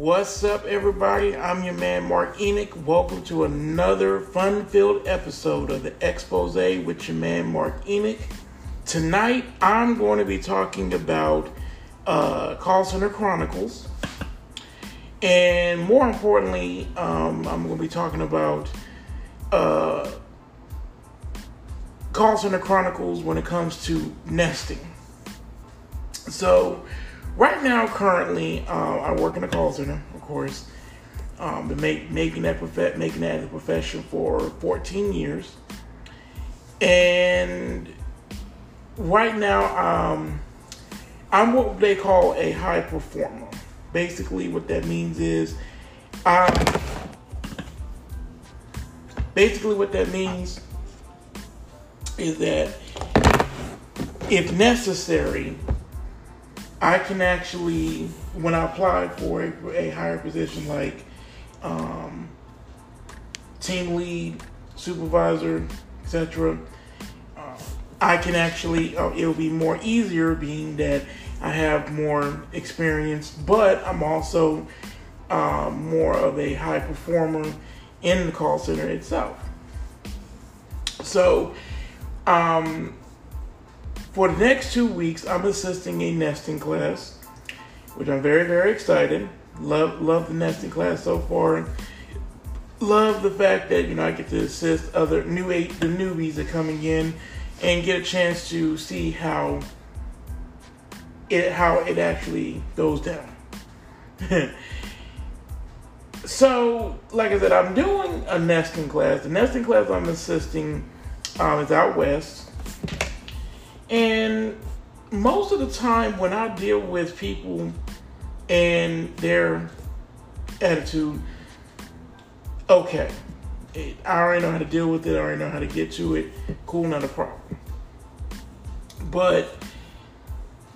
What's up, everybody? I'm your man, Marc Enoch. Welcome to another fun filled episode of the Expose with your man, Marc Enoch. Tonight, I'm going to be talking about uh, Call Center Chronicles. And more importantly, um, I'm going to be talking about uh, Call Center Chronicles when it comes to nesting. So, right now, currently, uh, I work in a call center, of course. Um, been make, making that prof- making that a profession for 14 years, and right now, um, I'm what they call a high performer. Basically, what that means is, um, basically what that means is that if necessary, I can actually, when I apply for a, a higher position like um, team lead, supervisor, etc., uh, I can actually, uh, it'll be more easier being that I have more experience, but I'm also um, more of a high performer in the call center itself. So, um, for the next two weeks, I'm assisting a nesting class, which I'm very, very excited. Love, love the nesting class so far. Love the fact that you know I get to assist other new eight the newbies that are coming in, and get a chance to see how it how it actually goes down. so, like I said, I'm doing a nesting class. The nesting class I'm assisting um, is out west and most of the time, when I deal with people and their attitude, okay, I already know how to deal with it, I already know how to get to it, cool, not a problem. But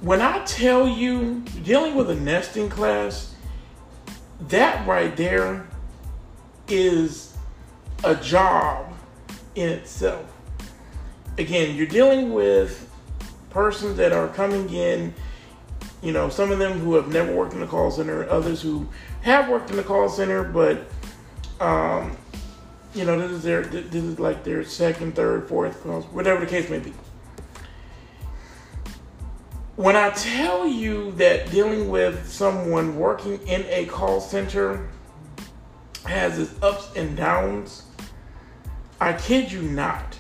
when I tell you, dealing with a nesting class, that right there is a job in itself. Again, you're dealing with persons that are coming in, you know, some of them who have never worked in the call center, others who have worked in the call center, but, um, you know, this is their, this is like their second, third, fourth whatever the case may be. When I tell you that dealing with someone working in a call center has its ups and downs, I kid you not.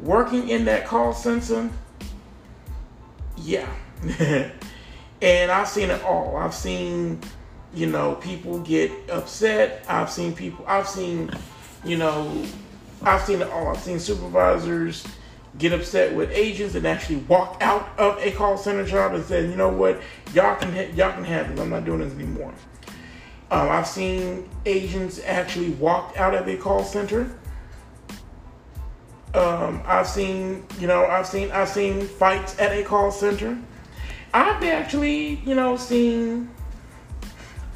Working in that call center yeah. and I've seen it all. I've seen, you know, people get upset. I've seen people, I've seen, you know, I've seen it all. I've seen supervisors get upset with agents and actually walk out of a call center job and say, you know what, y'all can y'all can have this. I'm not doing this anymore. Um, I've seen agents actually walk out of a call center um, I've seen, you know, I've seen, I've seen fights at a call center. I've actually, you know, seen,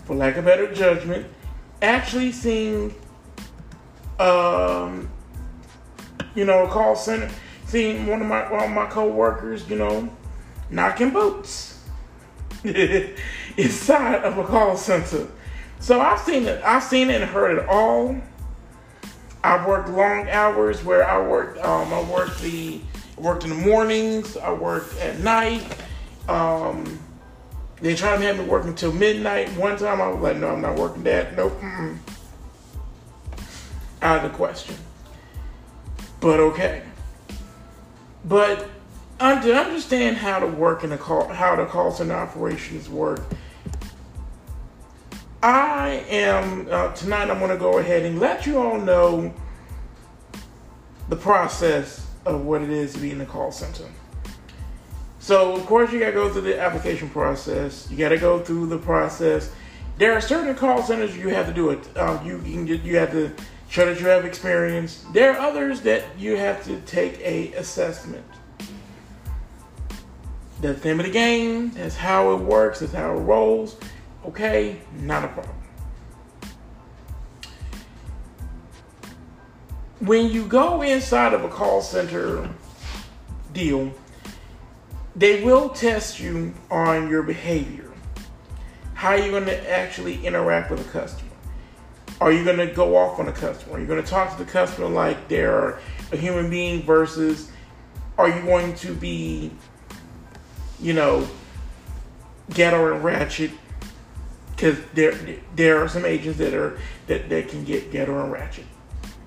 for lack of better judgment, actually seen, um, you know, a call center, seeing one of my one of my coworkers, you know, knocking boots inside of a call center. So I've seen it. I've seen it and heard it all. I've worked long hours where I worked. Um, I worked the worked in the mornings. I worked at night. Um, they tried to have me work until midnight. One time I was like, "No, I'm not working that. Nope, mm-mm. out of the question." But okay. But to understand how to work in a call, how the call center operations work, I am uh, tonight. I'm going to go ahead and let you all know the process of what it is to be in the call center. So, of course, you got to go through the application process. You got to go through the process. There are certain call centers you have to do it. Uh, you can, you have to show that you have experience. There are others that you have to take a assessment. That's the name of the game. That's how it works. That's how it rolls. Okay, not a problem. When you go inside of a call center deal, they will test you on your behavior. how are you going to actually interact with a customer? Are you going to go off on a customer? Are you going to talk to the customer like they're a human being versus are you going to be, you know, ghetto and ratchet? Because there there are some agents that are that, that can get ghetto and ratchet.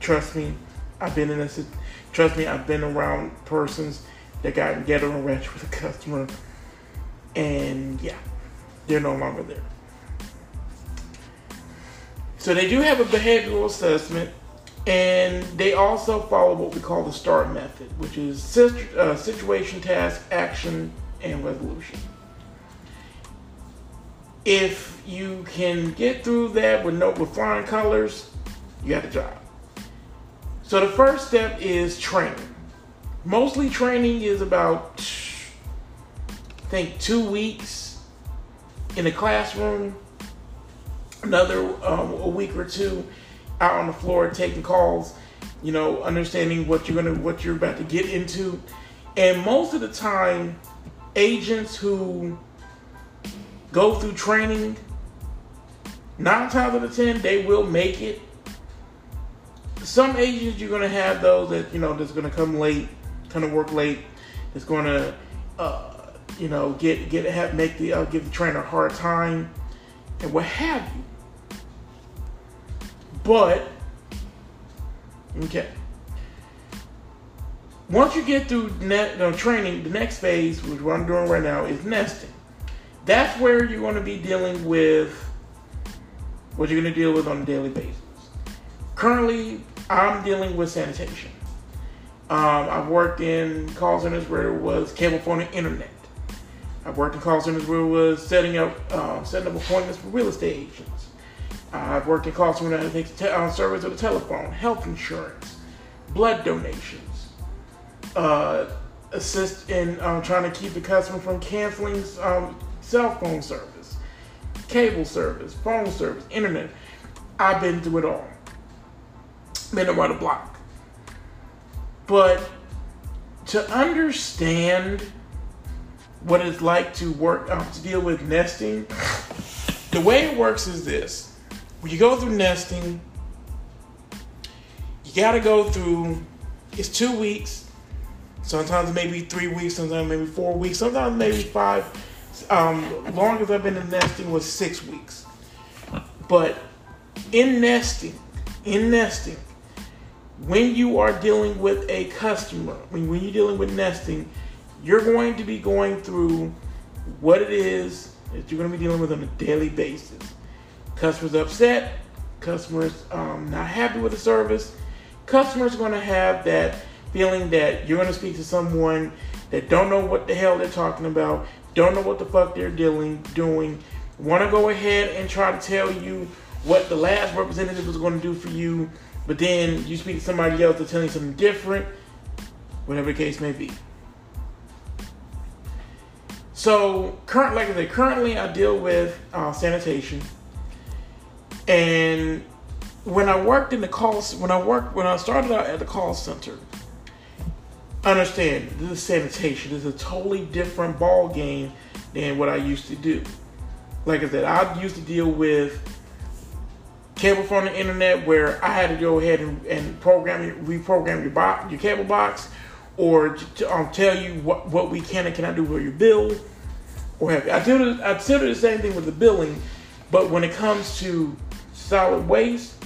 Trust me, I've been in this. Trust me, I've been around persons that got ghetto and ratchet with a customer, and yeah, they're no longer there. So they do have a behavioral assessment and they also follow what we call the START method, which is uh, situation, task, action, and resolution. If you can get through that with no with flying colors, you got a job. So the first step is training. Mostly training is about I think two weeks in the classroom, another um, a week or two out on the floor taking calls, you know, understanding what you're gonna what you're about to get into. And most of the time, agents who go through training, nine times out of ten, they will make it. Some agents you're gonna have those that you know that's gonna come late, kind of work late, that's gonna uh, you know get get have make the uh, give the trainer a hard time, and what have you. But, okay. Once you get through net, no, training, the next phase, which what I'm doing right now, is nesting. That's where you're going to be dealing with what you're going to deal with on a daily basis. Currently, I'm dealing with sanitation. Um, I've worked in call centers where it was cable phone and internet. I've worked in call centers where it was setting up uh, setting up appointments for real estate agents. I've worked in call center that takes te- uh, service of the telephone, health insurance, blood donations, uh, assist in um, trying to keep the customer from canceling um, cell phone service, cable service, phone service, internet. I've been through it all. Been around the block. But to understand what it's like to work um, to deal with nesting, the way it works is this when you go through nesting, you got to go through. It's two weeks. Sometimes maybe three weeks. Sometimes maybe four weeks. Sometimes maybe five. Um, longest I've been in nesting was six weeks. But in nesting, in nesting, when you are dealing with a customer, when, when you're dealing with nesting, you're going to be going through what it is that you're going to be dealing with on a daily basis. Customers upset, customers um, not happy with the service. Customers going to have that feeling that you're going to speak to someone that don't know what the hell they're talking about, don't know what the fuck they're dealing doing, want to go ahead and try to tell you what the last representative was going to do for you, but then you speak to somebody else that's telling you something different, whatever the case may be. So, current, like I said, currently I deal with uh, sanitation. And when I worked in the call, when I worked, when I started out at the call center, understand this is sanitation. This is a totally different ball game than what I used to do. Like I said, I used to deal with cable from the internet where I had to go ahead and, and program, reprogram your box, your cable box, or to, um, tell you what, what we can and cannot do with your bill, or have I do I still do the same thing with the billing, but when it comes to solid waste,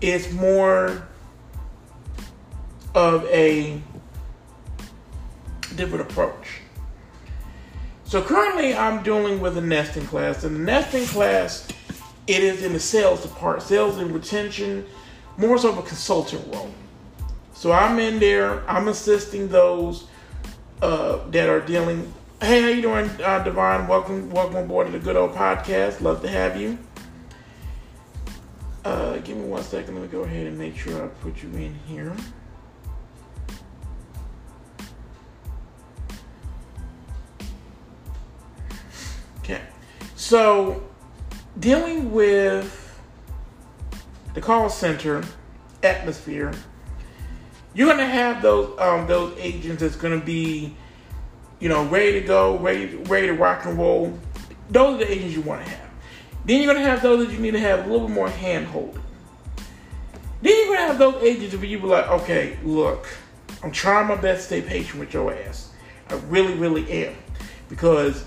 it's more of a different approach. So currently I'm dealing with a nesting class. And the nesting class, it is in the sales department, sales and retention, more so of a consultant role. So I'm in there, I'm assisting those uh, that are dealing. Hey, how you doing, uh, Devon? Welcome, welcome aboard to the Good Old Podcast. Love to have you. Uh, give me one second. Let me go ahead and make sure I put you in here. So, dealing with the call center atmosphere, you're gonna have those um, those agents that's gonna be, you know, ready to go, ready ready to rock and roll, those are the agents you want to have. Then you're gonna have those that you need to have a little bit more hand holding. Then you're gonna have those agents where you be like, okay, look, I'm trying my best to stay patient with your ass. I really, really am. Because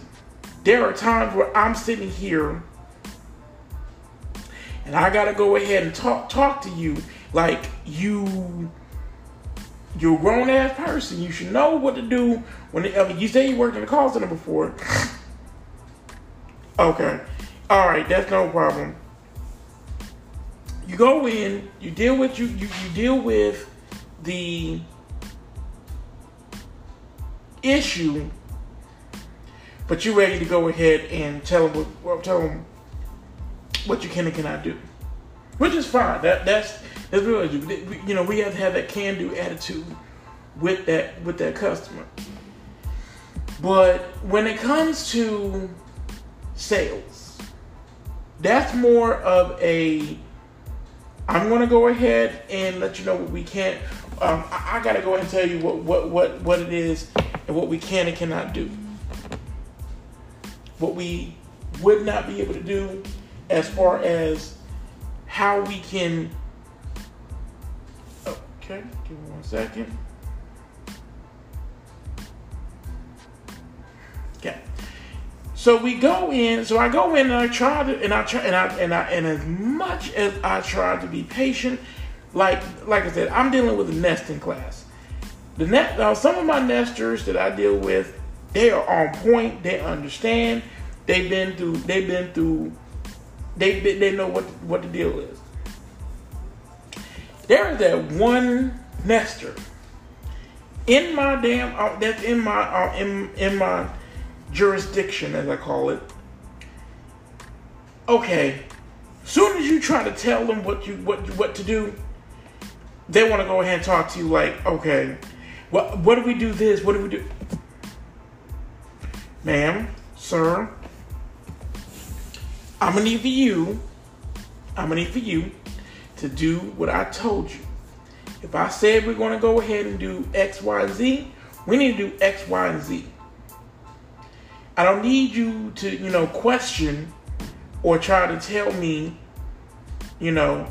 there are times where I'm sitting here and I gotta go ahead and talk talk to you like you you're a grown ass person. You should know what to do when I mean, you say you worked in a call center before. okay. All right, that's no problem. You go in, you deal with you you, you deal with the issue, but you're ready to go ahead and tell them what tell them what you can and cannot do, which is fine. That that's that's really you know we have to have that can do attitude with that with that customer. But when it comes to sales, that's more of a I'm gonna go ahead and let you know what we can't. Um, I, I, gotta go ahead and tell you what, what what what it is and what we can and cannot do. What we would not be able to do as far as how we can. Okay, give me one second. Okay. So we go in. So I go in and I try to, and I try, and I, and I, and as much as I try to be patient, like, like I said, I'm dealing with a nesting class. The net, now some of my nesters that I deal with, they are on point. They understand. They've been through. They've been through they, they, know what, what the deal is. There is that one nester in my damn uh, that's in my uh, in in my jurisdiction as I call it. Okay, soon as you try to tell them what you what what to do, they want to go ahead and talk to you like, okay, what what do we do this? What do we do? Ma'am, sir, I'm gonna need for you, I'm gonna need for you to do what I told you. If I said we're gonna go ahead and do X, Y, Z, we need to do X, Y, and Z. I don't need you to, you know, question or try to tell me, you know,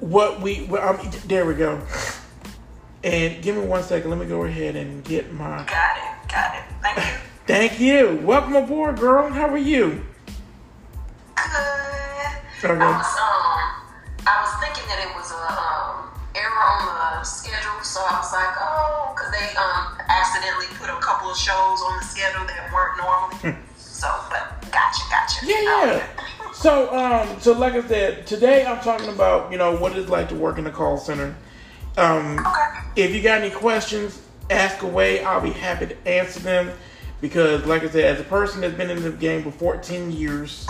what we. Well, um, there we go. And give me one second. Let me go ahead and get my. Got it. Got it. Thank you. Thank you. Welcome aboard, girl. How are you? Good. Okay. I was um, I was thinking that it was a um error on the schedule, so I was like, oh, because they um accidentally put a couple of shows on the schedule that weren't normally. Hmm. so, but gotcha, gotcha. Yeah, yeah. so um, so like I said, today I'm talking about you know what it's like to work in the call center. Um, okay. If you got any questions, ask away. I'll be happy to answer them because, like I said, as a person that's been in the game for 14 years,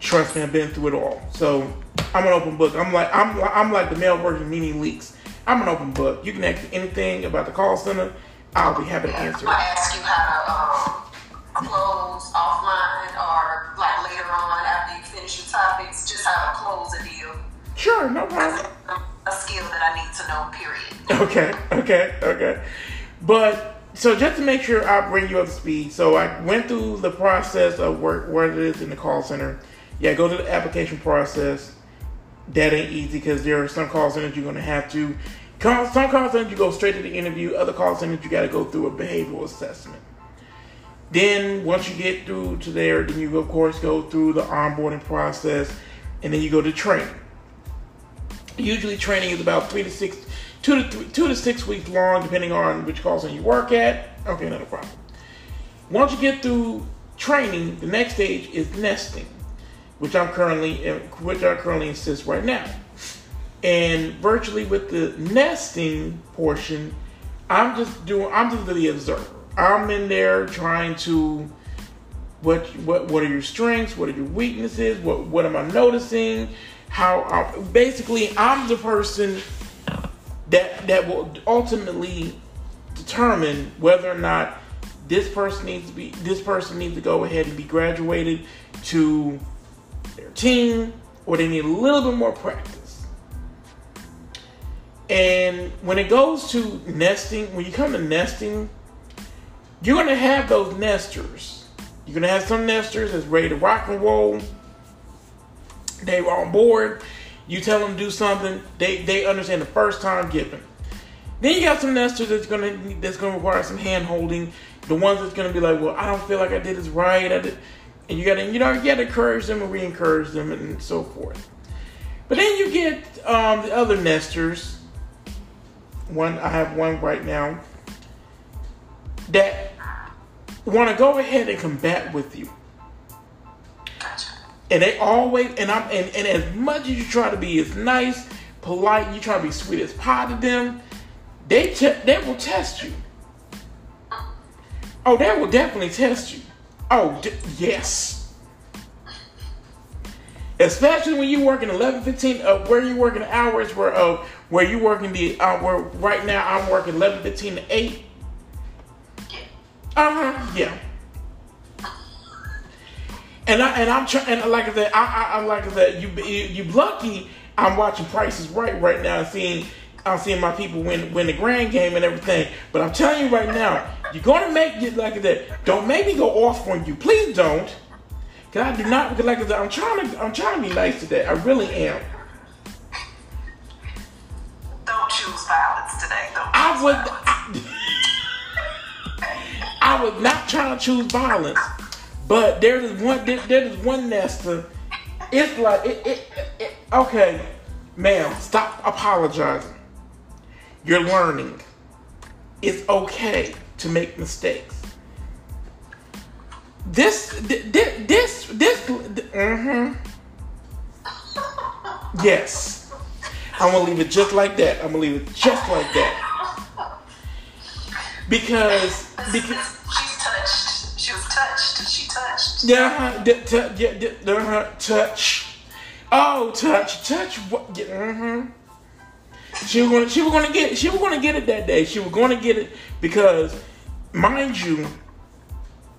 trust me, I've been through it all. So I'm an open book. I'm like I'm I'm like the male version meaning leaks. I'm an open book. You can ask me anything about the call center. I'll be happy to answer. I ask you how to um, close offline or like later on after you finish your topics, just how to close a deal. Sure, no problem skill that I need to know, period. Okay, okay, okay. But so just to make sure I bring you up to speed, so I went through the process of work it is in the call center. Yeah, go to the application process. That ain't easy because there are some call centers you're gonna have to. Some call centers you go straight to the interview. Other call centers you got to go through a behavioral assessment. Then once you get through to there, then you of course go through the onboarding process, and then you go to training. Usually, training is about three to six, two to three, two to six weeks long, depending on which call center you work at. Okay, not a problem. Once you get through training, the next stage is nesting, which I'm currently, which I currently insist right now. And virtually with the nesting portion, I'm just doing, I'm just the observer. I'm in there trying to what what what are your strengths? What are your weaknesses? What what am I noticing? How I, basically I'm the person that that will ultimately determine whether or not this person needs to be this person needs to go ahead and be graduated to their team or they need a little bit more practice. And when it goes to nesting, when you come to nesting, you're gonna have those nesters. You're gonna have some nesters that's ready to rock and roll. They were on board. You tell them to do something, they they understand the first time given. Then you got some nesters that's gonna that's gonna require some hand holding. The ones that's gonna be like, well, I don't feel like I did this right. I did, and you gotta you know you gotta encourage them and re-encourage them and so forth. But then you get um, the other nesters. One I have one right now that want to go ahead and combat with you. And they always and I'm and, and as much as you try to be as nice, polite, you try to be sweet as pie to them, they te- they will test you. Oh, they will definitely test you. Oh, yes. Especially when you work in 11, 15, uh, where you working hours where uh, where you working the uh, where right now I'm working 11, 15 to 8. Uh huh. Yeah. And I and I'm trying and like I said, I, I, I like I said, you, you lucky. I'm watching Price Is Right right now, and seeing I'm seeing my people win win the grand game and everything. But I'm telling you right now, you're gonna make it like that. Don't make me go off on you, please don't. Cause I do not. Like I said, I'm trying to I'm trying to be nice today. I really am. Don't choose violence today. Don't I would. I, I was not trying to choose violence, but there is one. There, there is one nester. It's like it, it, it. Okay, ma'am, stop apologizing. You're learning. It's okay to make mistakes. This, this, this, this. Mm-hmm. Yes. I'm gonna leave it just like that. I'm gonna leave it just like that. Because because she's touched. Touched. She touched. yeah, d- t- yeah, d- uh-huh, touch. Oh, touch, touch. What? Yeah, mm-hmm. She was gonna she was gonna get she was gonna get it that day. She was gonna get it because, mind you,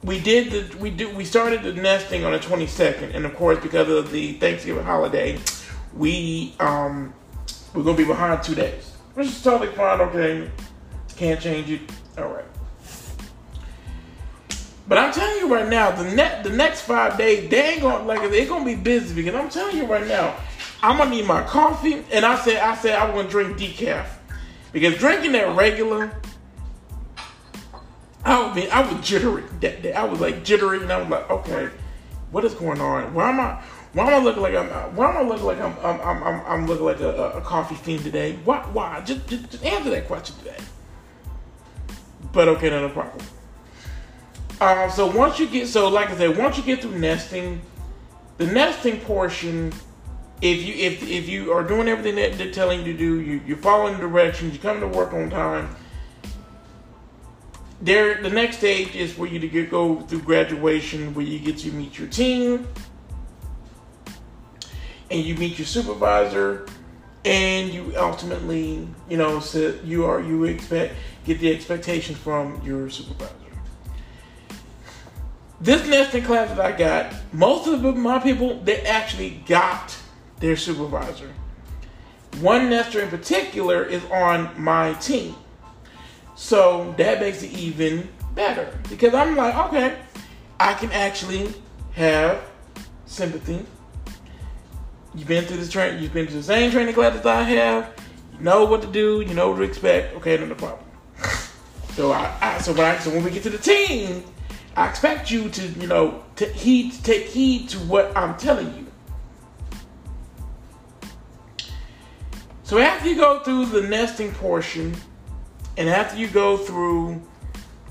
we did the we do we started the nesting on the 22nd, and of course because of the Thanksgiving holiday, we um we're gonna be behind two days, which is totally fine. Okay, can't change it. All right. But I'm telling you right now, the net the next five days, they ain't gonna like they're gonna be busy because I'm telling you right now, I'm gonna need my coffee, and I said I said I'm gonna drink decaf because drinking that regular, I would be I was jittery that day. I was like jittery, and I was like, okay, what is going on? Why am I? Why am I looking like I'm? Why am I looking like I'm? I'm, I'm, I'm, I'm looking like a, a, coffee fiend today? Why? Why? Just, just, just answer that question today. But okay, not a problem. Um, so once you get so like I said, once you get through nesting, the nesting portion, if you if if you are doing everything that they're telling you to do, you you're following directions, you come to work on time. There, the next stage is for you to get, go through graduation, where you get to meet your team, and you meet your supervisor, and you ultimately, you know, so you are you expect get the expectations from your supervisor. This nesting class that I got, most of my people, they actually got their supervisor. One nester in particular is on my team. So that makes it even better. Because I'm like, okay, I can actually have sympathy. You've been through this train, you've been to the same training class that I have. You know what to do, you know what to expect. Okay, no problem. So I, I so when I so when we get to the team, I expect you to, you know, to heed, take heed to what I'm telling you. So after you go through the nesting portion, and after you go through,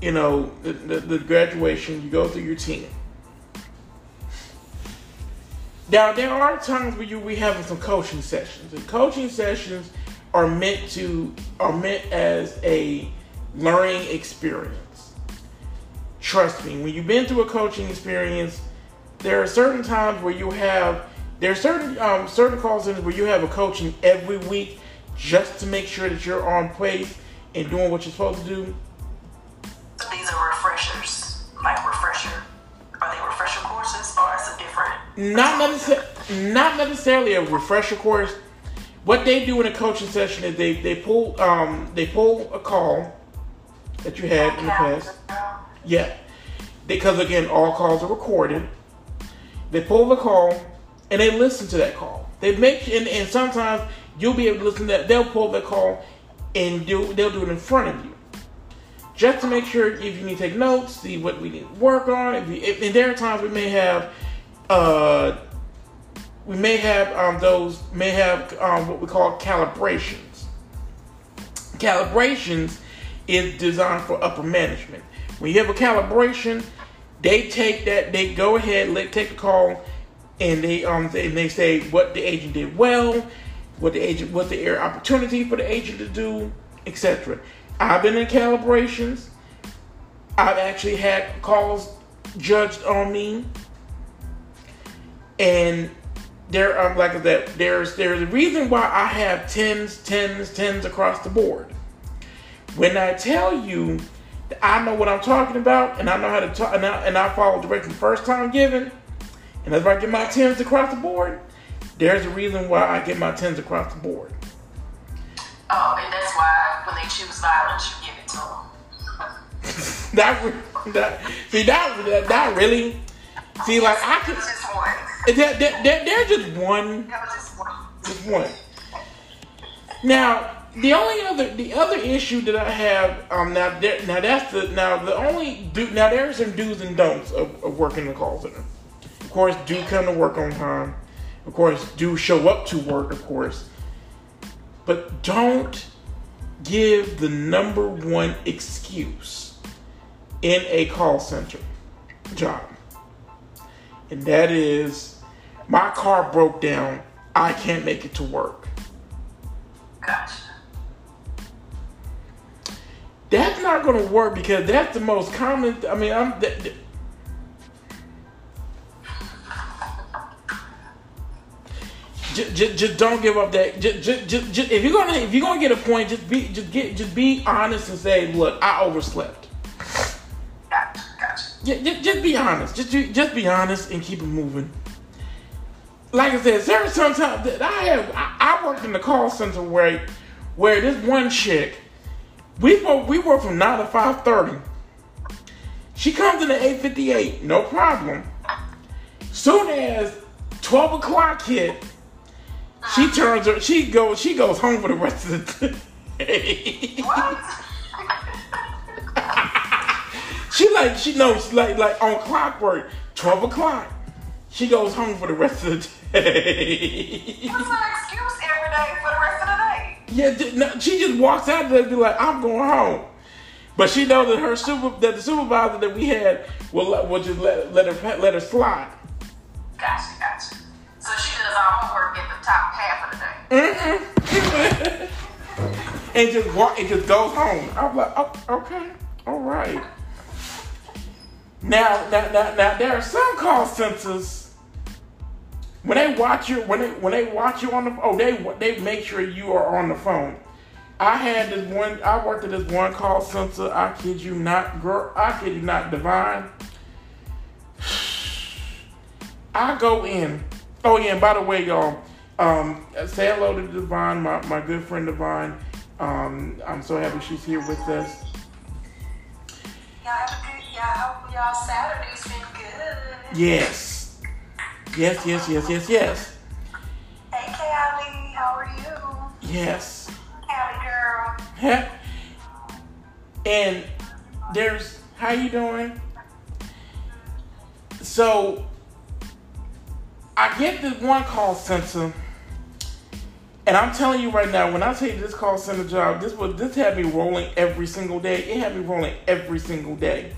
you know, the, the, the graduation, you go through your team. Now there are times where you we having some coaching sessions, and coaching sessions are meant to are meant as a learning experience. Trust me, when you've been through a coaching experience, there are certain times where you have there are certain um, certain calls in where you have a coaching every week just to make sure that you're on pace and doing what you're supposed to do. These are refreshers, like refresher. Are they refresher courses or is it different? Not necessarily, not necessarily a refresher course, what they do in a coaching session is they they pull um they pull a call that you had in the past. Yeah, because again, all calls are recorded. They pull the call and they listen to that call. They make and, and sometimes you'll be able to listen to that. They'll pull the call and do they'll do it in front of you, just to make sure if you need to take notes, see what we need to work on. If, you, if and there are times we may have uh we may have um, those may have um, what we call calibrations. Calibrations is designed for upper management. When you have a calibration, they take that, they go ahead, let take the call, and they um and they say what the agent did well, what the agent what the area opportunity for the agent to do, etc. I've been in calibrations. I've actually had calls judged on me, and there um, like that there's there's a reason why I have tens, tens, tens across the board. When I tell you I know what I'm talking about and I know how to talk and I, and I follow directions first time given, and why I get my tens across the board. There's a reason why I get my tens across the board. Oh, and that's why when they choose violence, you give it to them. that, that see that, that that really see like I could Just one. They're, they're, they're they're just one, That was just one. just one. Now, the only other, the other issue that I have, um, now, now that's the, now the only, do, now there are some do's and don'ts of, of working in the call center. Of course, do come to work on time. Of course, do show up to work. Of course, but don't give the number one excuse in a call center job and that is my car broke down. I can't make it to work. Gotcha. That's not going to work because that's the most common. I mean, I'm. Th- th- just, just, just don't give up that. Just, just, just, just, if you're gonna if you're gonna get a point, just be just get just be honest and say, look, I overslept. Gotcha. Just, just be honest. Just just be honest and keep it moving. Like I said, there are sometimes that I have. I, I worked in the call center where, where this one chick, we work we work from nine to five thirty. She comes in at eight fifty eight, no problem. Soon as twelve o'clock hit, she turns her. She goes. She goes home for the rest of the day. What? She like she knows like like on clockwork, twelve o'clock. She goes home for the rest of the day. That's an excuse every day for the rest of the day. Yeah, no, she just walks out there and be like, "I'm going home," but she knows that her super that the supervisor that we had will will just let let her let her slide. Gotcha. Gotcha. So she does all homework at the top half of the day. Mm-hmm. and just walk and just goes home. I'm like, oh, okay, all right. Now, now, now, now, there are some call centers when they watch you when they when they watch you on the oh they they make sure you are on the phone. I had this one. I worked at this one call center. I kid you not, girl. I kid you not, Divine. I go in. Oh yeah, and by the way, y'all, um, say hello to Divine, my, my good friend Divine. Um, I'm so happy she's here with us. Y'all have a good. Y'all hope y'all Saturday's been good. Yes, yes, yes, yes, yes, yes, Hey, Callie, how are you? yes. Callie girl. Heh. and there's how you doing? So I get this one call center, and I'm telling you right now, when I tell you this call center job, this was this had me rolling every single day. It had me rolling every single day.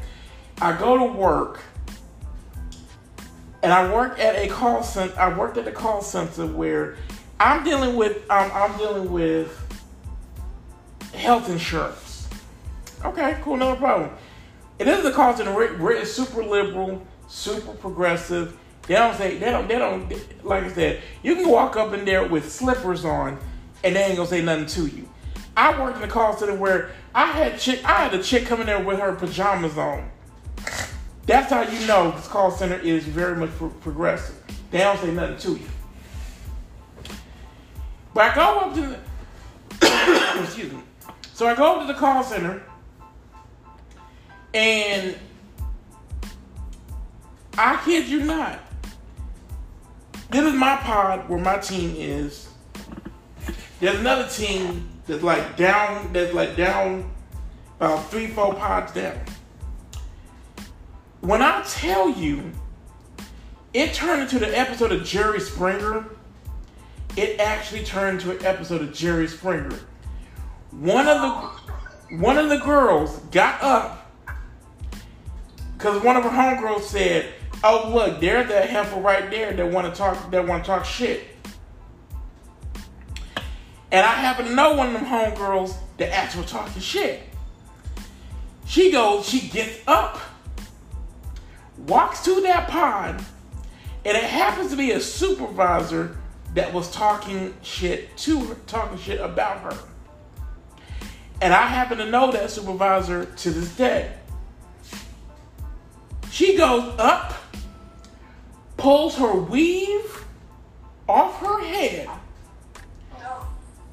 I go to work, and I work at a call center. I worked at a call center where I'm dealing with um, I'm dealing with health insurance. Okay, cool, no problem. It is a call center. We're, super liberal, super progressive. They don't say they don't they don't like I said. You can walk up in there with slippers on, and they ain't gonna say nothing to you. I worked in a call center where I had chick I had a chick coming there with her pajamas on. That's how you know this call center is very much pro- progressive. They don't say nothing to you. But I go up to the excuse me. So I go up to the call center and I kid you not. This is my pod where my team is. There's another team that's like down, that's like down about three, four pods down. When I tell you, it turned into the episode of Jerry Springer. It actually turned into an episode of Jerry Springer. One of the one of the girls got up because one of her homegirls said, "Oh look, there's that heifer right there that want to talk that want to talk shit." And I happen to know one of them homegirls that actually talking shit. She goes, she gets up, walks to that pond, and it happens to be a supervisor that was talking shit to her, talking shit about her. And I happen to know that supervisor to this day. She goes up, pulls her weave off her head,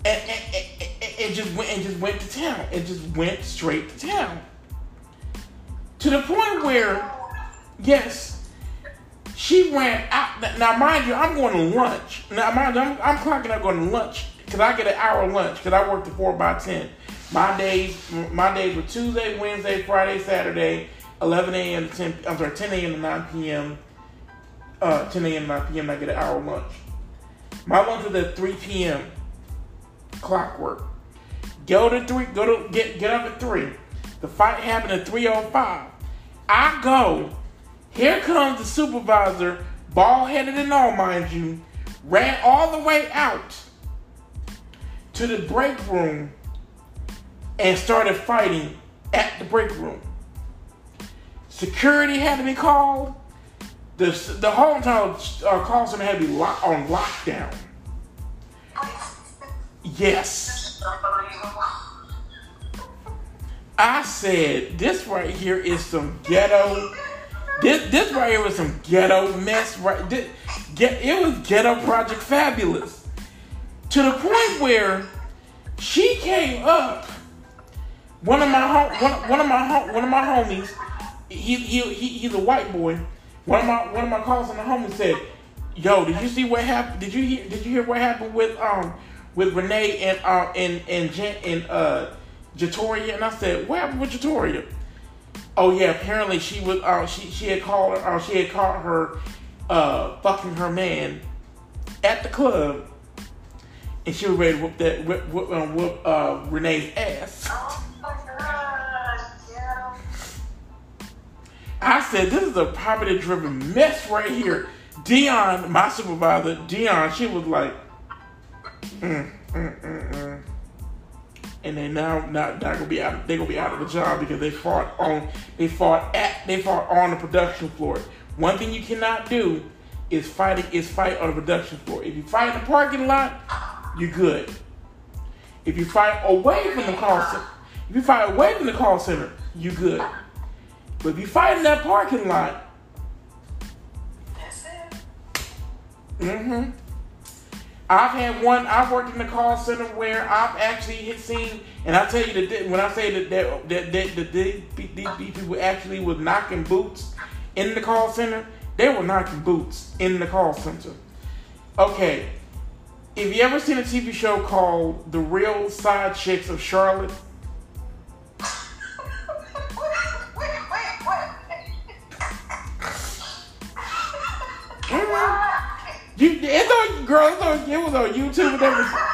and, and, and, and, just went and just went to town. It just went straight to town. To the point where, yes, she ran out. Now, mind you, I'm going to lunch. Now, mind you, I'm, I'm clocking up going to lunch because I get an hour lunch because I work the four by ten. My days, my days were Tuesday, Wednesday, Friday, Saturday, 11 a.m. to 10. I'm sorry, 10 a.m. to 9 p.m. Uh, 10 a.m. to 9 p.m. I get an hour lunch. My lunch was at 3 p.m. Clockwork. Go to three. Go to get get up at three. The fight happened at 3:05. I go. Here comes the supervisor, bald headed and all, mind you, ran all the way out to the break room and started fighting at the break room. Security had to be called. The, the whole entire uh, call center had to be lock, on lockdown. Yes. I said, this right here is some ghetto. This this right here was some ghetto mess. Right, this, get it was ghetto Project Fabulous, to the point where she came up. One of my home, one, one of my home, one of my homies, he, he, he he's a white boy. One of my one of my calls on the homies said, "Yo, did you see what happened? Did you hear? Did you hear what happened with um with Renee and uh and and Jen, and uh Jatoria?" And I said, "What happened with Jatoria?" Oh yeah, apparently she was uh she she had called her uh, she had caught her uh fucking her man at the club, and she was ready to whoop that whoop whoop, uh, whoop uh Renee's ass. I said, this is a property driven mess right here. Dion, my supervisor, Dion, she was like, mm, mm, mm, mm. And they now not, not gonna be out. They gonna be out of the job because they fought on. They fought at. They fought on the production floor. One thing you cannot do is fighting. Is fight on the production floor. If you fight in the parking lot, you're good. If you fight away from the call center, if you fight away from the call center, you good. But if you fight in that parking lot, That's it. mm-hmm. I've had one. I've worked in the call center where I've actually seen, and I tell you that when I say that that that, that, that these, these people actually was knocking boots in the call center, they were knocking boots in the call center. Okay, if you ever seen a TV show called The Real Side Chicks of Charlotte, wait, wait, wait. You it's on girl, it's on it was on YouTube and everything.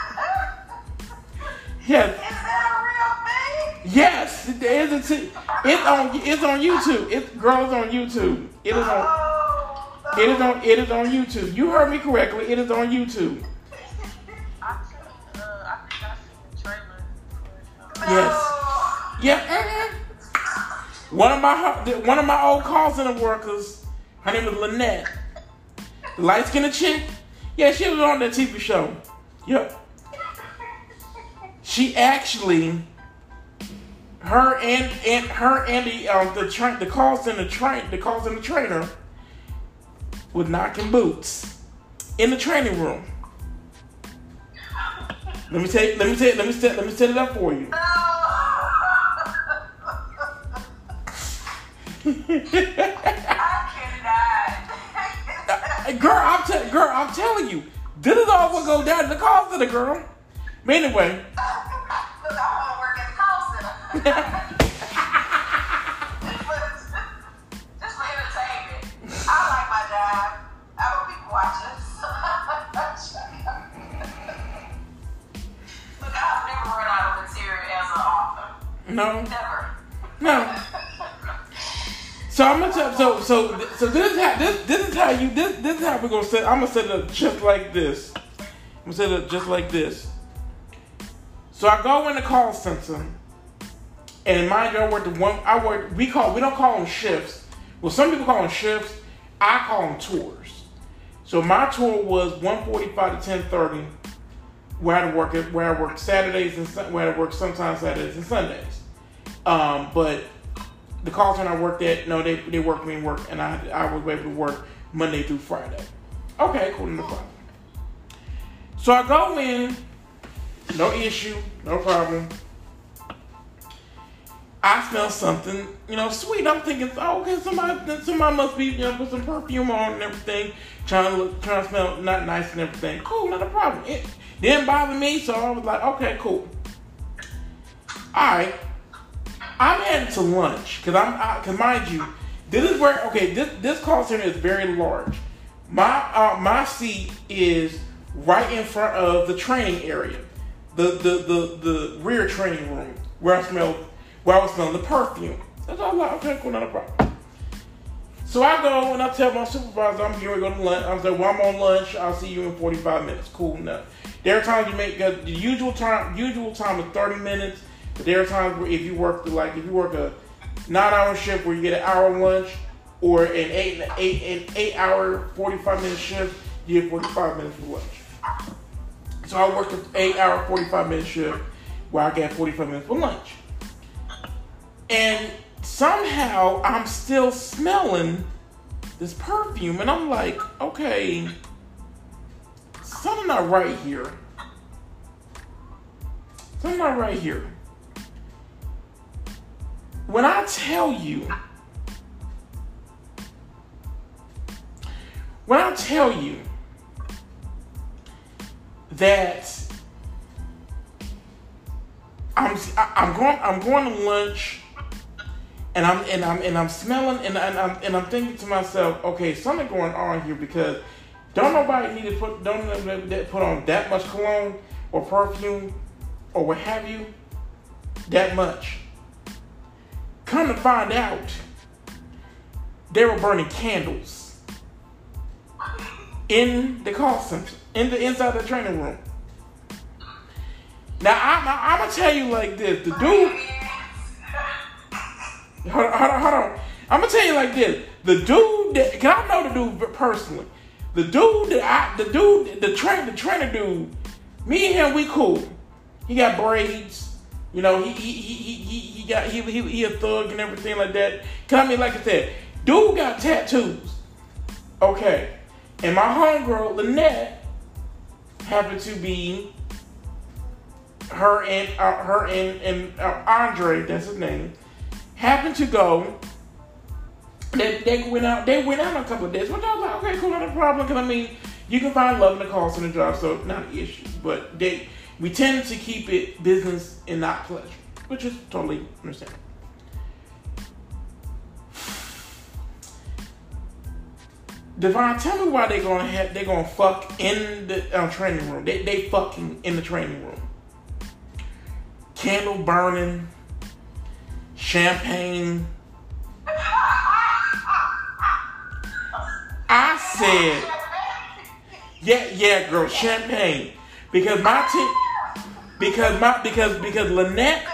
Yes, Is that a real thing? yes, it is. A t- it's on it's on YouTube. It's girls on YouTube. It is on. Oh, It is on. It is on YouTube. You heard me correctly. It is on YouTube. I seen, uh, I think I seen the trailer for. Yes. Yeah. One of my one of my old call center workers, her name is Lynette, light skinned chick. Yeah, she was on that TV show. Yep. She actually, her and and her and the um, the train the call center train the call center trainer was knocking boots in the training room. Let me take. Let me take. Let me set. Let me set it up for you. Girl, I'm te- girl, I'm telling you, this is all what go down to the call center, girl. But anyway, Look, I want to work at the call center. Just for entertainment. I like my job. I don't watching. Look, I've never run out of material as an author. no, Never. no. So I'm gonna tell. So so so this is how this this is how you this this is how we're gonna set. I'm gonna set it up just like this. I'm gonna set it up just like this. So I go in the call center, and mind you, I work the one. I work. We call. We don't call them shifts. Well, some people call them shifts. I call them tours. So my tour was 1:45 to 10:30, where I work at, where I work Saturdays and where I work sometimes Saturdays and Sundays. Um, but the call center I worked at, no, they they worked me work, and I I was able to work Monday through Friday. Okay, cool, no problem. So I go in, no issue, no problem. I smell something, you know, sweet. I'm thinking, oh, okay, somebody, somebody must be, you know, put some perfume on and everything, trying to look, trying to smell not nice and everything. Cool, not a problem. It didn't bother me, so I was like, okay, cool. All right, I'm heading to lunch because I'm, cause mind you, this is where okay, this this call center is very large. My uh, my seat is right in front of the training area, the the the the rear training room where I smell where I was smelling the perfume. That's all. Like, okay, cool, not a problem. So I go and I tell my supervisor I'm here to go to lunch. I say, well, I'm on lunch. I'll see you in 45 minutes. Cool enough. There are times you make the usual time. Usual time is 30 minutes. There are times where if you work the, like if you work a nine-hour shift where you get an hour lunch, or an eight eight an eight-hour 45 minute shift, you get 45 minutes for lunch. So I worked an eight-hour 45 minute shift where I get 45 minutes for lunch. And somehow I'm still smelling this perfume, and I'm like, okay, something not right here. Something not right here. When I tell you, when I tell you that I'm I'm going I'm going to lunch and I'm and I'm and I'm smelling and, and I'm and I'm thinking to myself, okay, something going on here because don't nobody need to put don't nobody put on that much cologne or perfume or what have you that much. Come to find out, they were burning candles in the call center, in the inside the training room. Now I'm, I'm gonna tell you like this: the dude. Hold on, hold on, hold on. I'm gonna tell you like this: the dude that, cause I know the dude personally. The dude that I, the dude, the train, the trainer dude. Me and him, we cool. He got braids. You know, he he he he, he, got he, he he a thug and everything like that. Cause I mean, like I said, dude got tattoos. Okay, and my homegirl Lynette happened to be her and uh, her and and uh, Andre, that's his name, happened to go. They, they went out. They went out a couple of days. Which I was like, okay, cool, not a problem. Because I mean, you can find love in the call center job, so not an issue. But they, we tend to keep it business and not pleasure, which is totally understandable. Devon, tell me why they're gonna have they're gonna fuck in the uh, training room. They they fucking in the training room. Candle burning, champagne. I said, yeah, yeah, girl, champagne. Because my team, because my because because Lynette,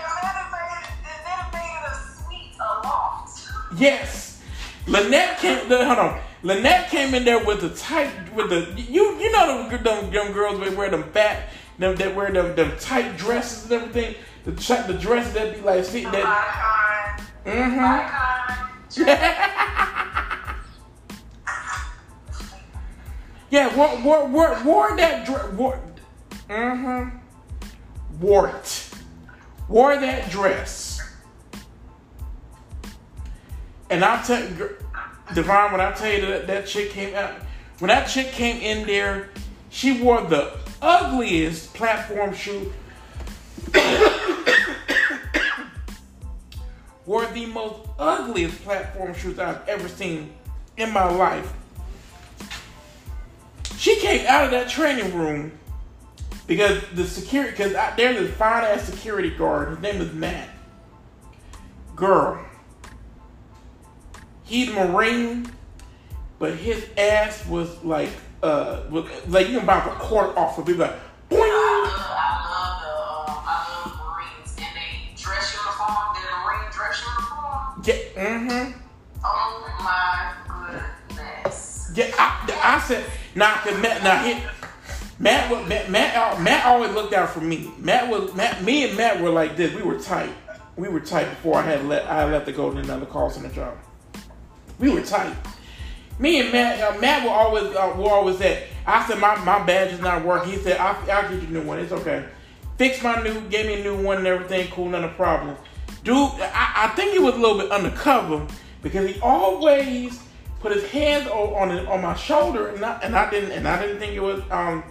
yes, Lynette came. Hold on, Lynette came in there with the tight with the you you know them, them young girls that wear them fat them that wear them them tight dresses and everything. The the dresses that be like see that. Mm-hmm. yeah, wore, wore, wore, wore that dress. Mm-hmm. Wore it, wore that dress. And I'll tell you, Divine, when I tell you that that chick came out, when that chick came in there, she wore the ugliest platform shoe. wore the most ugliest platform shoes I've ever seen in my life. She came out of that training room because the security, because there's this fine ass security guard. His name is Matt. Girl, he's Marine, but his ass was like, uh, was, like you can buy a quarter off of it. Like, boing. I love, the, I love Marines and they dress uniform, their Marine dress uniform. Yeah, mm-hmm. Oh my goodness. Yeah, I, I said, nah, cause Matt, now he, Matt, Matt, Matt, Matt always looked out for me. Matt was, Matt, me and Matt were like this. We were tight. We were tight before I had let, I left to go to another call center job. We were tight. Me and Matt, uh, Matt will always, uh, will always say, I said my, my badge is not working. He said, I'll, I'll get you a new one. It's okay. Fix my new, gave me a new one and everything. Cool, not a problem. Dude, I, I think he was a little bit undercover because he always put his hands o- on on my shoulder, and I, and I didn't and I didn't think it was um,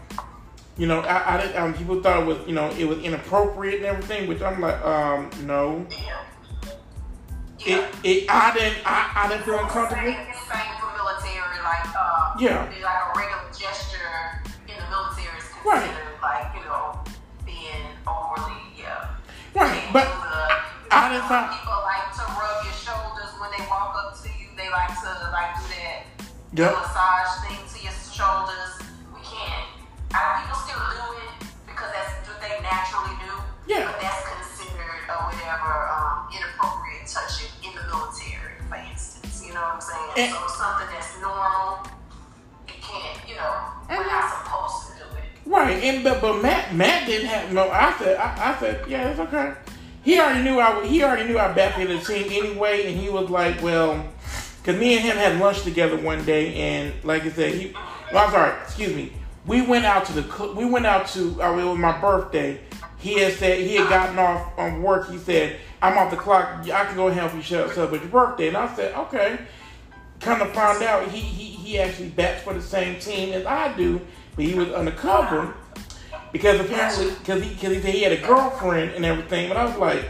you know, I, I didn't. Um, people thought it was you know it was inappropriate and everything, which I'm like, um, no. Yeah. It, it I didn't I, I didn't feel uncomfortable. Same, same for military, like uh, Yeah. like a regular gesture in the military is considered Right. like you know being overly yeah. Right, but the, I didn't find- people like to rub your shoulders when they walk up to you. They like to like do that Yep. massage thing to your shoulders. We can't. I, naturally do. Yeah. But that's considered or whatever um, inappropriate touching in the military, for instance. You know what I'm saying? And- so something that's normal, you can't. You know, we're not supposed to do it. Right, and but but Matt Matt didn't have no. I said I, I said yeah, it's okay. He already knew I would- he already knew I backed the team anyway, and he was like, well, because me and him had lunch together one day, and like I said, he. Well, I'm sorry, excuse me. We went out to the we went out to uh, it was my birthday. He had said he had gotten off on work. He said I'm off the clock. I can go help you celebrate your birthday, and I said okay. Kind of found out he he he actually bats for the same team as I do, but he was undercover because apparently because he because he said he had a girlfriend and everything. But I was like,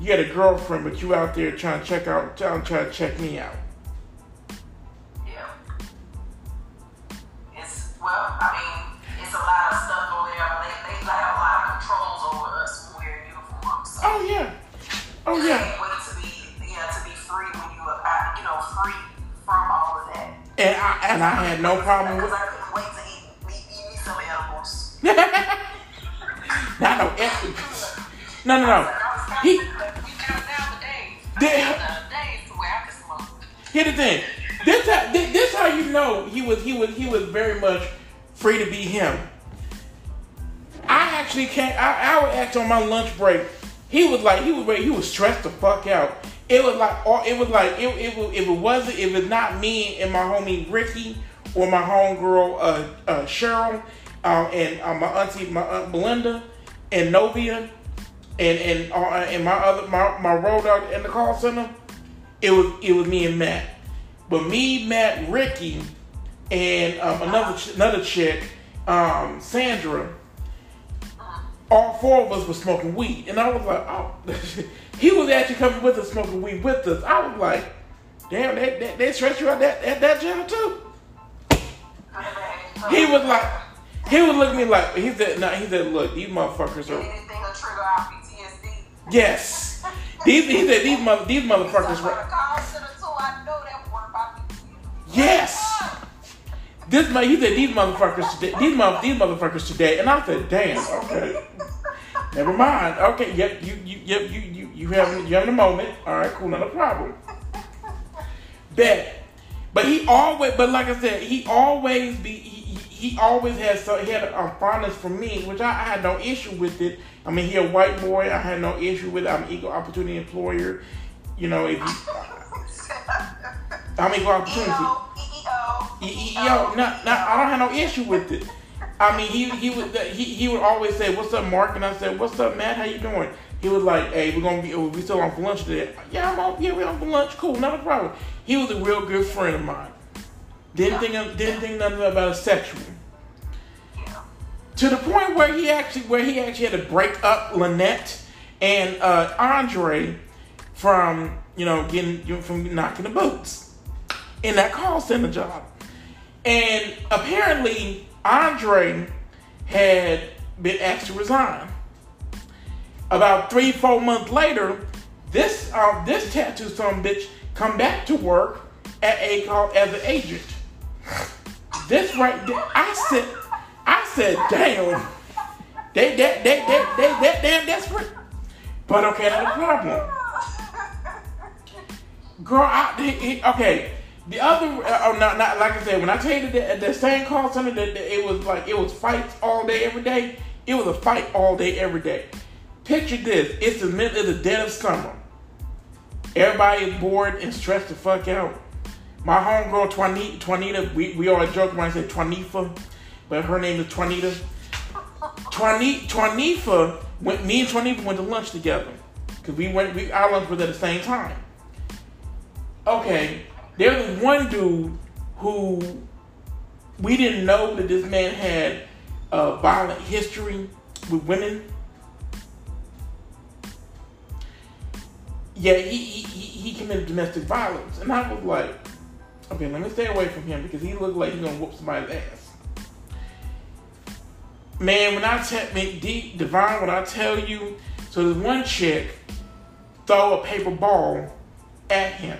you had a girlfriend, but you out there trying to check out trying to check me out. Well, I mean, it's a lot of stuff over there. They they have a lot of controls over us when we're in uniform. So Oh yeah, oh I yeah. can't wait to be yeah to be free when you are uh, you know free from all of that. And I and I had no problem with Because. I couldn't wait to eat eat, eat me some edibles. Not no ethics. No, no, no. Like, I was He counting, we down the days. I Damn. count down the days to where I can smoke. Here's the thing. This how, this, this how you know he was he was he was very much free to be him. I actually can't. I, I would act on my lunch break. He was like he was he was stressed the fuck out. It was like all it was like it it was, if it wasn't if it's not me and my homie Ricky or my homegirl uh, uh, Cheryl uh, and uh, my auntie my aunt Belinda and Novia and and uh, and my other my my road dog in the call center. It was it was me and Matt, but me, Matt, Ricky, and um, another ch- another chick, um, Sandra. All four of us were smoking weed, and I was like, oh, he was actually coming with us smoking weed with us. I was like, damn, they they, they stress you out that at that job too. He was like, he was looking at me like he said, no, he said, look, these motherfuckers are Anything to trigger our PTSD. yes. These he said these mother these motherfuckers were for the call center too, I know that work my PTSD. Yes. This man, he said these motherfuckers today. These mother, these motherfuckers today, and I said, damn, okay, never mind. Okay, yep, you, you, yep, you, you, you having, you having a moment. All right, cool, not a problem. Bet, but he always, but like I said, he always be, he, he always had so he had a fondness for me, which I, I had no issue with it. I mean, he a white boy. I had no issue with it. I'm an equal opportunity employer. You know, if you, I'm equal opportunity. EO, EEO, Yo, no, no, I don't have no issue with it. I mean, he he would he, he would always say, "What's up, Marc?" And I said, "What's up, Matt? How you doing?" He was like, "Hey, we're gonna be we still on for lunch today." Yeah, I'm on. Yeah, we're on for lunch. Cool, not a problem. He was a real good friend of mine. Didn't think of, didn't think nothing about it sexual. To the point where he actually where he actually had to break up Lynette and uh, Andre from you know getting from knocking the boots in that call center job. And apparently, Andre had been asked to resign. About three, four months later, this um, this tattoo some bitch come back to work at a call as an agent. This right there, I said, I said, damn, they they they they they that damn desperate. But okay, not a problem. Girl, I, okay. The other, uh, oh, not, not like I said. When I tell you that the same call center, that, that it was like it was fights all day, every day. It was a fight all day, every day. Picture this: it's the middle of the dead of summer. Everybody is bored and stressed the fuck out. My homegirl Twanita, Twanita, we, we always joke when I say Twanifa, but her name is Twanita. Twani, Twanifa went. Me and Twanifa went to lunch together because we went. We our lunch was at the same time. Okay, there was one dude who we didn't know that this man had a violent history with women. Yeah, he, he, he committed domestic violence, and I was like, okay, let me stay away from him because he looked like he's gonna whoop somebody's ass. Man, when I tell me deep divine, when I tell you, so there's one chick throw a paper ball at him.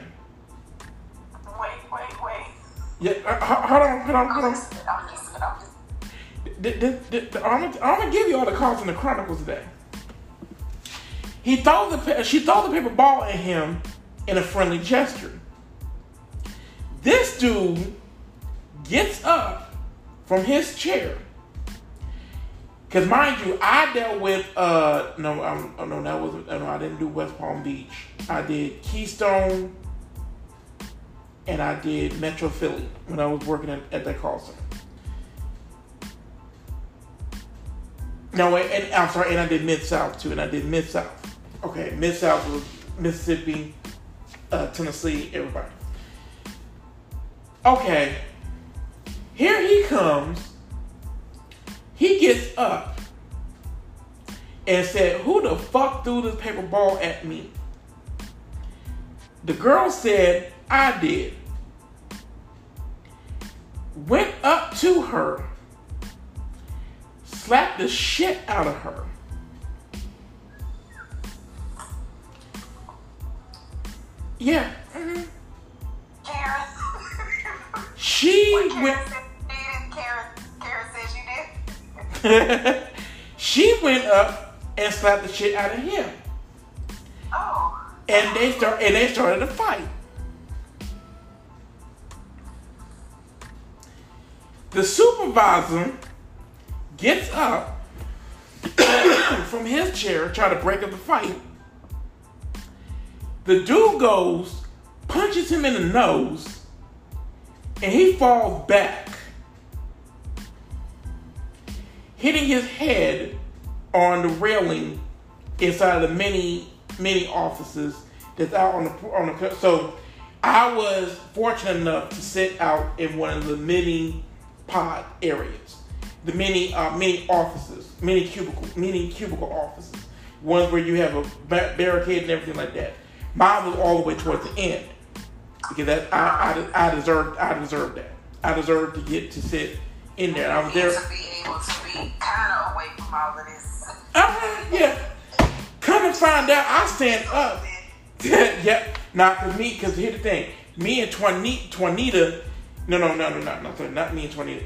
Yeah, uh, hold on, hold on, hold on. I'm. Gonna, I'm gonna give you all the cards in the Chronicles today. He throws the she throws the paper ball at him in a friendly gesture. This dude gets up from his chair. Cause mind you, I dealt with uh no um, oh, no that was no I didn't do West Palm Beach. I did Keystone and I did Metro Philly when I was working at, at that call center. No, and I'm sorry, and I did Mid South too, and I did Mid South. Okay, Mid South was Mississippi, uh, Tennessee, everybody. Okay, here he comes. He gets up and said, "Who the fuck threw this paper ball at me?" The girl said, "I did." Went up to her slapped the shit out of her. Yeah. mhm. Karen. She Karen went. said Karen, Karen says you did. she went up and slapped the shit out of him, Oh. and they start and they started a fight. The supervisor gets up from his chair, try to break up the fight. The dude goes, punches him in the nose, and he falls back, hitting his head on the railing inside of the many, many offices that's out on the on the. So, I was fortunate enough to sit out in one of the many pod areas, the many uh, many offices, many cubicle, many cubicle offices, ones where you have a ba- barricade and everything like that. Mine was all the way towards the end because that I, I, I deserved I deserved that. I deserved to get to sit in there. I was there. To be able to be kind of away from all of this. Uh, yeah. Come and find out, I stand up. yep, not for me, cause here's the thing. Me and Twanita, Twanita, no, no, no, no, no, no, not me and Twanita.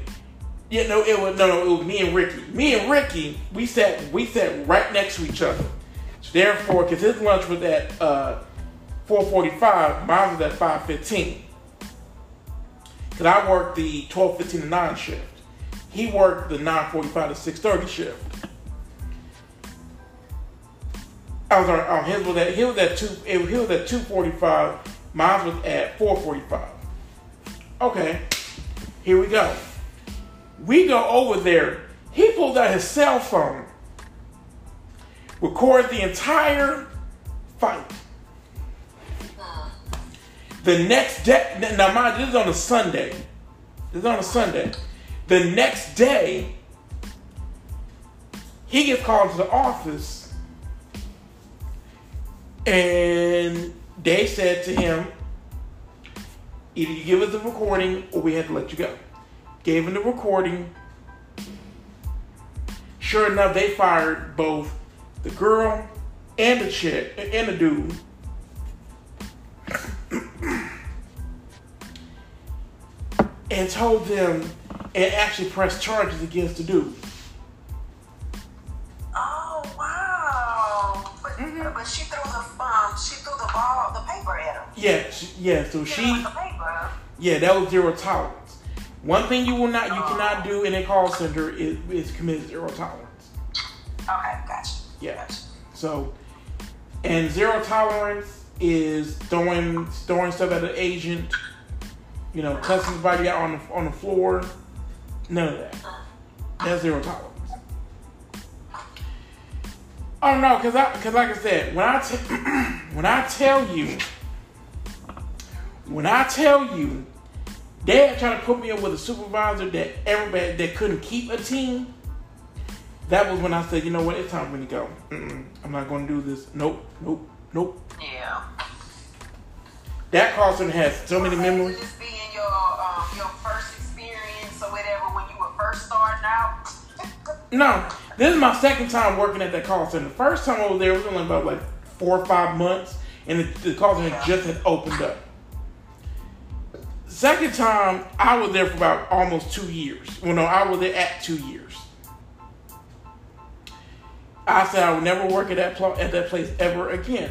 Yeah, no, it was no, no, it was me and Ricky. Me and Ricky, we sat, we sat right next to each other. So therefore, cause his lunch was at uh, 4:45, mine was at 5:15. Cause I worked the 12:15 to 9 shift. He worked the 9:45 to 6:30 shift. I was on. Um, his was at. He was at two. It, he was at two forty five. Mine was at four forty five. Okay, here we go. We go over there. He pulls out his cell phone, records the entire fight. The next day, now mind you, this is on a Sunday. This is on a Sunday. The next day, he gets called to the office, and they said to him, either you give us the recording or we have to let you go. Gave him the recording. Sure enough, they fired both the girl and the chick and the dude. and told them and actually pressed charges against the dude. Oh wow! But, Mm-hmm. but she threw the um she threw the ball the paper at him. Yeah, she, yeah. So she, paper. Yeah, that was zero tolerance. One thing you will not, you cannot do in a call center is, is commit zero tolerance. Okay, gotcha. Yeah. Gotcha. So, and zero tolerance is throwing throwing stuff at an agent. You know, cussing somebody out on the on the floor. None of that. That's zero tolerance. Oh no, cause I cause like I said, when I t- when I tell you, when I tell you, Dad tried to put me up with a supervisor that everybody that couldn't keep a team. That was when I said, you know what, it's time for me to go. Mm-mm, I'm not going to do this. Nope, nope, nope. Yeah. That call center has so many memories. this be in your um your first experience or whatever when you were first starting out? No, this is my second time working at that call center. The first time I was there was only about like four or five months, and the, the call center just had opened up. Second time, I was there for about almost two years. Well, no, I was there at two years. I said I would never work at that pl- at that place ever again.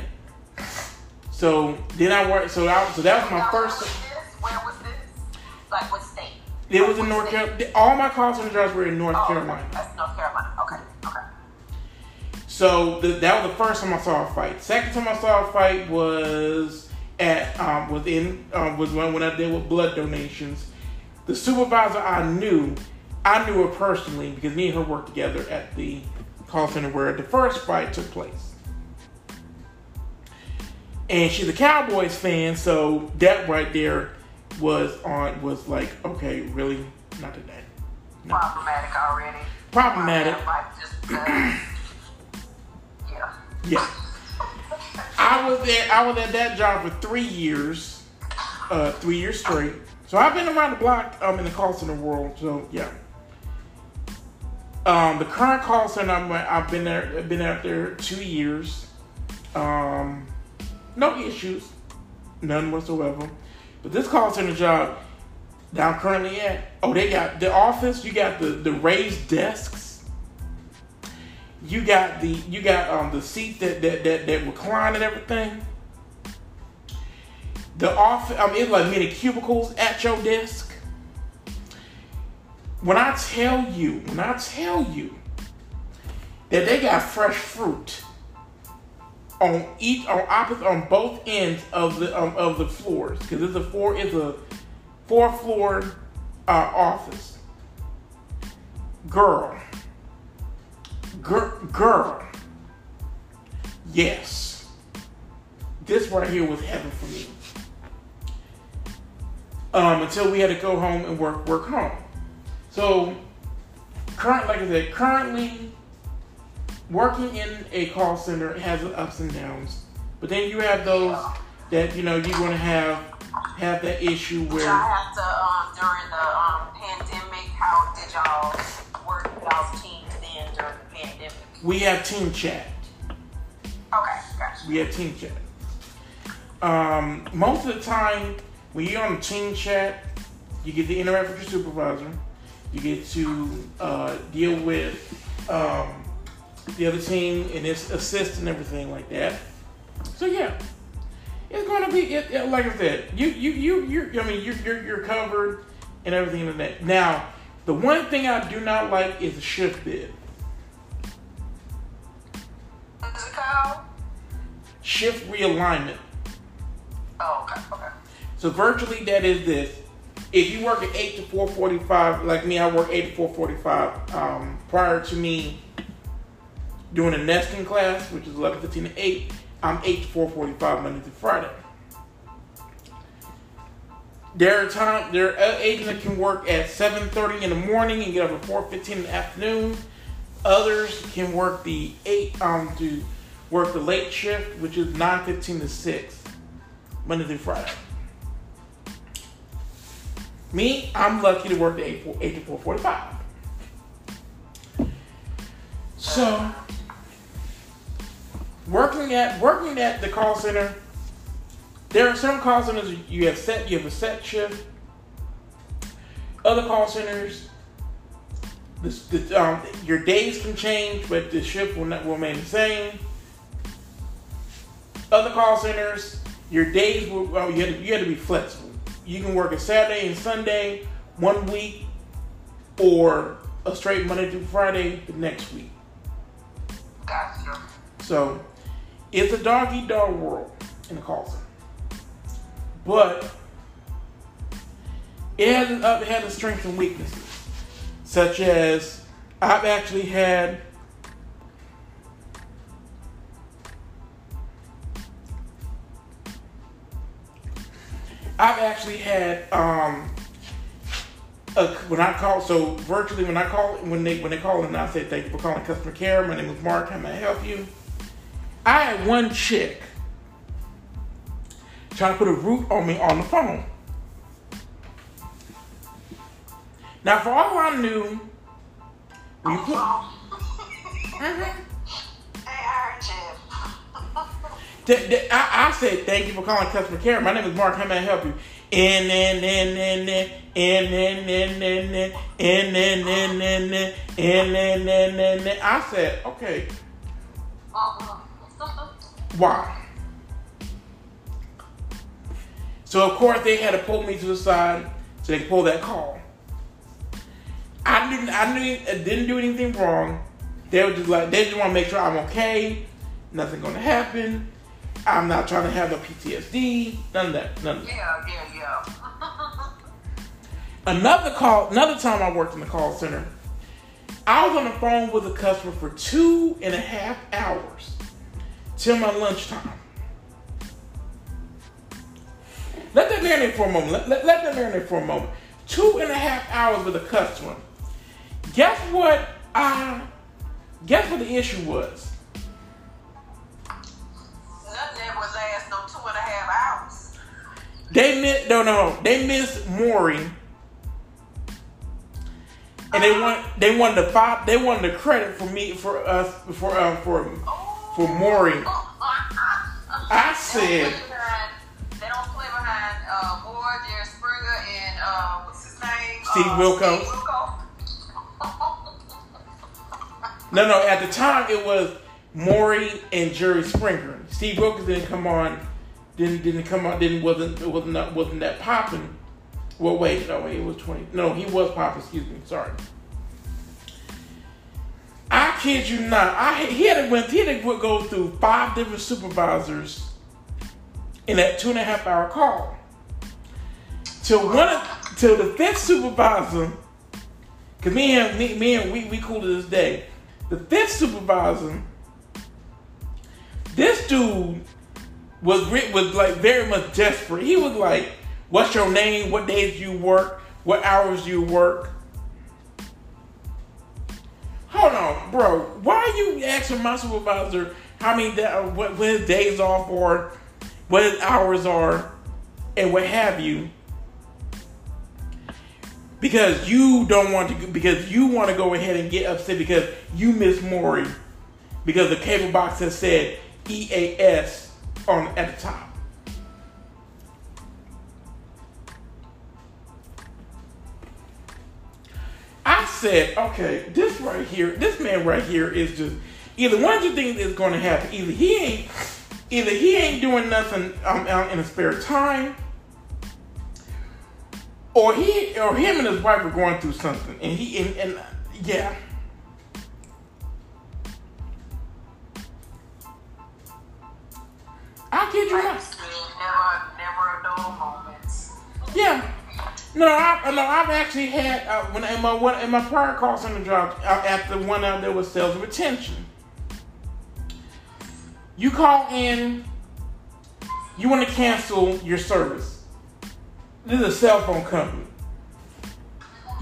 So then I worked. So I, so that was my first. Where was this? Where was this? Like what state? It was in North? Carolina. All my call center jobs were in North Oh, Carolina. That's North Carolina. Okay. Okay. So the, that was the first time I saw a fight. Second time I saw a fight was at um, was in um, was when, when I did with blood donations. The supervisor I knew, I knew her personally because me and her worked together at the call center where the first fight took place. And she's a Cowboys fan, so that right there was on was like, okay, really, not today. No. Problematic already. Problematic. Just because. yeah. Yeah. I was there. I was at that job for three years, uh, three years straight. So I've been around the block um, in the call center world. So yeah. Um, the current call center I'm, I've been there. I've been out there two years. Um, no issues, none whatsoever. But this call center job that I'm currently at, oh, they got the office. You got the the raised desks you got the you got um the seats that that that, that recline and everything. The office, I mean, it's like many cubicles at your desk. When I tell you, when I tell you that they got fresh fruit on each on opposite on both ends of the um, of the floors because it's a four it's a four floor uh, office. Girl, Girl, girl. Yes. This right here was heaven for me. Um, until we had to go home and work work home. So current like I said, currently working in a call center has ups and downs. But then you have those that, you know, you're gonna have have that issue where y'all have to um during the um pandemic? How did y'all work with y'all's teams then during the pandemic? we have team chat. Okay, gotcha. We have team chat. Um, most of the time, when you're on team chat, you get to interact with your supervisor. You get to uh, deal with um, the other team and its assist and everything like that. So yeah, it's going to be it, it- like I said. You you you you. I mean, you're you're, you're covered and everything like that. Now, the one thing I do not like is the shift bid. Is it called? Shift realignment. Oh, okay, okay. So virtually that is this. if you work at eight to four forty five, like me, I work eight to four forty five. Um, prior to me doing a nesting class, which is eleven fifteen to eight, I'm eight to four forty five Monday through Friday. There are times there are agents that can work at seven thirty in the morning and get up at four fifteen in the afternoon. Others can work the eight um to work the late shift, which is nine fifteen to six, Monday through Friday. Me, I'm lucky to work the eight to four forty five. So working at working at the call center, there are some call centers you have set you have a set shift. Other call centers, this, um, your days can change, but the shift will not will remain the same. Other call centers, your days will well, you have to, you have to be flexible. You can work a Saturday and Sunday one week, or a straight Monday through Friday the next week. Gotcha. So it's a dog eat dog world in the call center. But it has it has its strengths and weaknesses. Such as I've actually had I've actually had um a, when I call so virtually when I call when they when they call and I say thank you for calling customer care. My name is Marc. How may I help you? I had one chick trying to put a root on me on the phone. Now, for all I knew, when you put, Mhm. Hey, I heard you. Th- th- I, I said thank you for calling customer care. My name is Marc. How may I help you? And then, and then, and then, and then, and then, and then, and then, and then, and then, and then, and I said, okay, why? So of course they had to pull me to the side so they could pull that call. I didn't. I didn't, didn't do anything wrong. They were just like they just want to make sure I'm okay. Nothing gonna happen. I'm not trying to have a PTSD. None of that. None of that. Yeah, yeah, yeah. Another call. Another time I worked in the call center. I was on the phone with a customer for two and a half hours till my lunchtime. Let that marinate for a moment. Let, let, let that marinate for a moment. Two and a half hours with a customer. Guess what? I guess what the issue was. Nothing ever lasts no two and a half hours. They missed no no they missed Maury. And they uh-huh. want they wanted the five they wanted the credit for me for us for um for for oh. Maury. Uh-huh. I said They don't play behind no no at the time it was Maury and Jerry Springer. Steve Wilkos didn't come on didn't didn't come on didn't wasn't wasn't that wasn't that popping. Well wait, no wait, it was twenty no, he was popping, excuse me, sorry. I kid you not. I he had to went he had to go through five different supervisors in that two and a half hour call. Till one till the fifth supervisor, cause me and me, me and we we cool to this day. The fifth supervisor, this dude was was like very much desperate. He was like, "What's your name? What days you work? What hours you work?" Hold on, bro. Why are you asking my supervisor how many da- what, what his days off or what his hours are and what have you? Because you don't want to, because you want to go ahead and get upset because you miss Maury because the cable box has said EAS on at the top. I said, okay, this right here, this man right here is just either one of two things is going to happen. Either he ain't, either he ain't doing nothing um, out in his spare time, or he, or him and his wife are going through something, and he, and, and yeah. I kid you not. Never, never dull. Yeah. No, I, no, I've actually had uh, when in my one in my prior call center job uh, at the one out there was sales retention. You call in, you want to cancel your service. This is a cell phone company.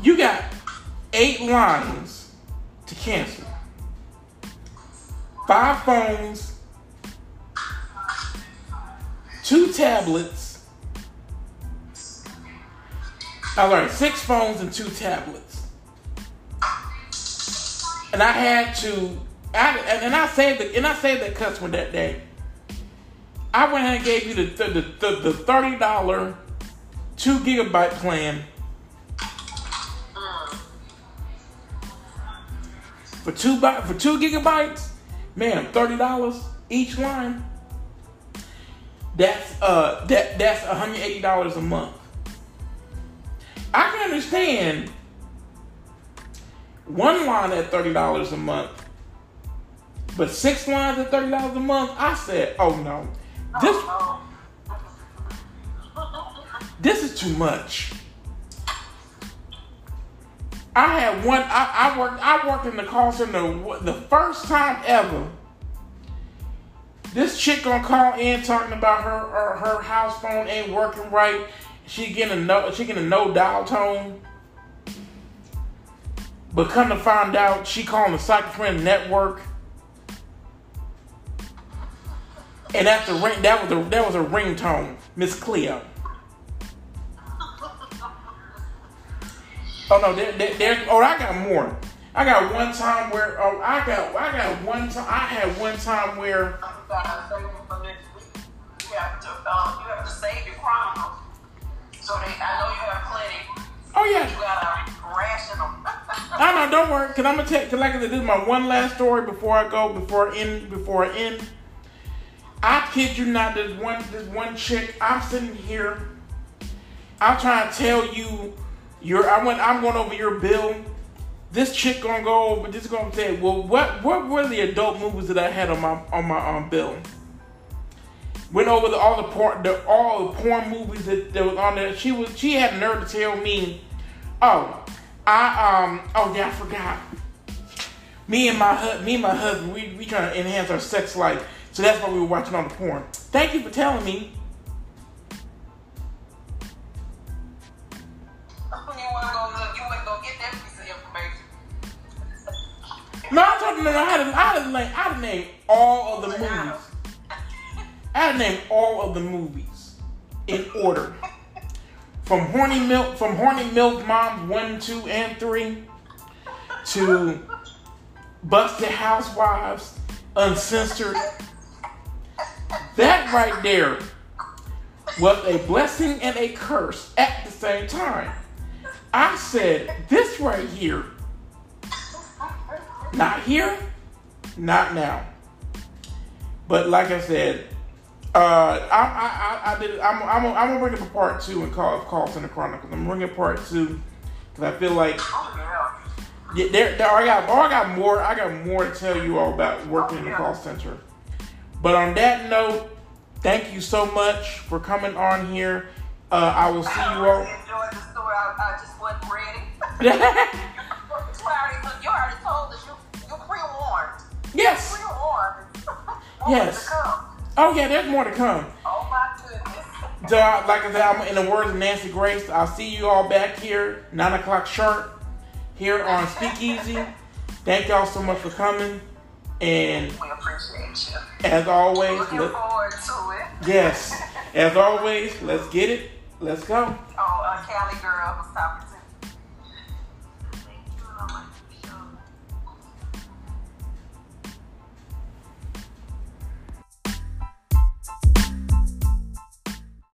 You got eight lines to cancel. Five phones, two tablets. I learned six phones and two tablets. And I had to, I, and I saved the, and I saved that customer that day. I went ahead and gave you the the, the, the thirty dollar two gigabyte plan for two for two gigabytes. Man, thirty dollars each line. That's uh that that's one hundred eighty dollars a month. I can understand one line at thirty dollars a month, but six lines at thirty dollars a month. I said, oh no, this this is too much. I had one. I, I worked. I worked in the call center the first time ever. This chick gonna call in talking about her her, her house phone ain't working right. She getting a no. She getting a no dial tone. But come to find out, she calling the Friend Network. And that's the ring. That was a that was a ringtone, Miss Cleo. Oh no, there, there, there, oh I got more. I got one time where oh I got I got one time I had one time where You have to, um, you have to save your. So they, I know you have plenty. oh yeah You gotta ration them. I know don't worry because I'm gonna take cause like I said, this is my one last story before I go before I end before I end. I kid you not, this one this one chick I'm sitting here. I'm trying to tell you your I went I'm going over your bill. This chick gonna go over this gonna say, well what what were the adult movies that I had on my on my um, bill? Went over the, all the porn the all the porn movies that, that was on there. She was she had nerve to tell me, oh, I um oh yeah I forgot. Me and my me and my husband we we trying to enhance our sex life, so that's why we were watching all the porn. Thank you for telling me. No, I told you no, no, I had to, I had to name I had to name all of the movies. I had to name all of the movies in order. From Horny Milk, from Horny Milk Moms one, two, and three, to Busted Housewives, Uncensored. That right there was a blessing and a curse at the same time. I said, this right here, not here, not now. But like I said, uh, I, I, I, I did. I'm, I'm, I'm gonna bring it to part two and call it call Center Chronicles. I'm bringing part two because I feel like yeah. there, there. I got, oh, I got more. I got more to tell you all about working in the call center. But on that note, thank you so much for coming on here. Uh, I will see you I all. really enjoyed the story. I, I just wasn't ready. yes. More Yes. Oh yeah, there's more to come. Oh my goodness. So, uh, like I said, I'm in the words of Nancy Grace. I'll see you all back here, nine o'clock sharp, here on Speakeasy. Thank y'all so much for coming, and We appreciate you. as always, Looking let, forward to it. yes, as always, let's get it. Let's go.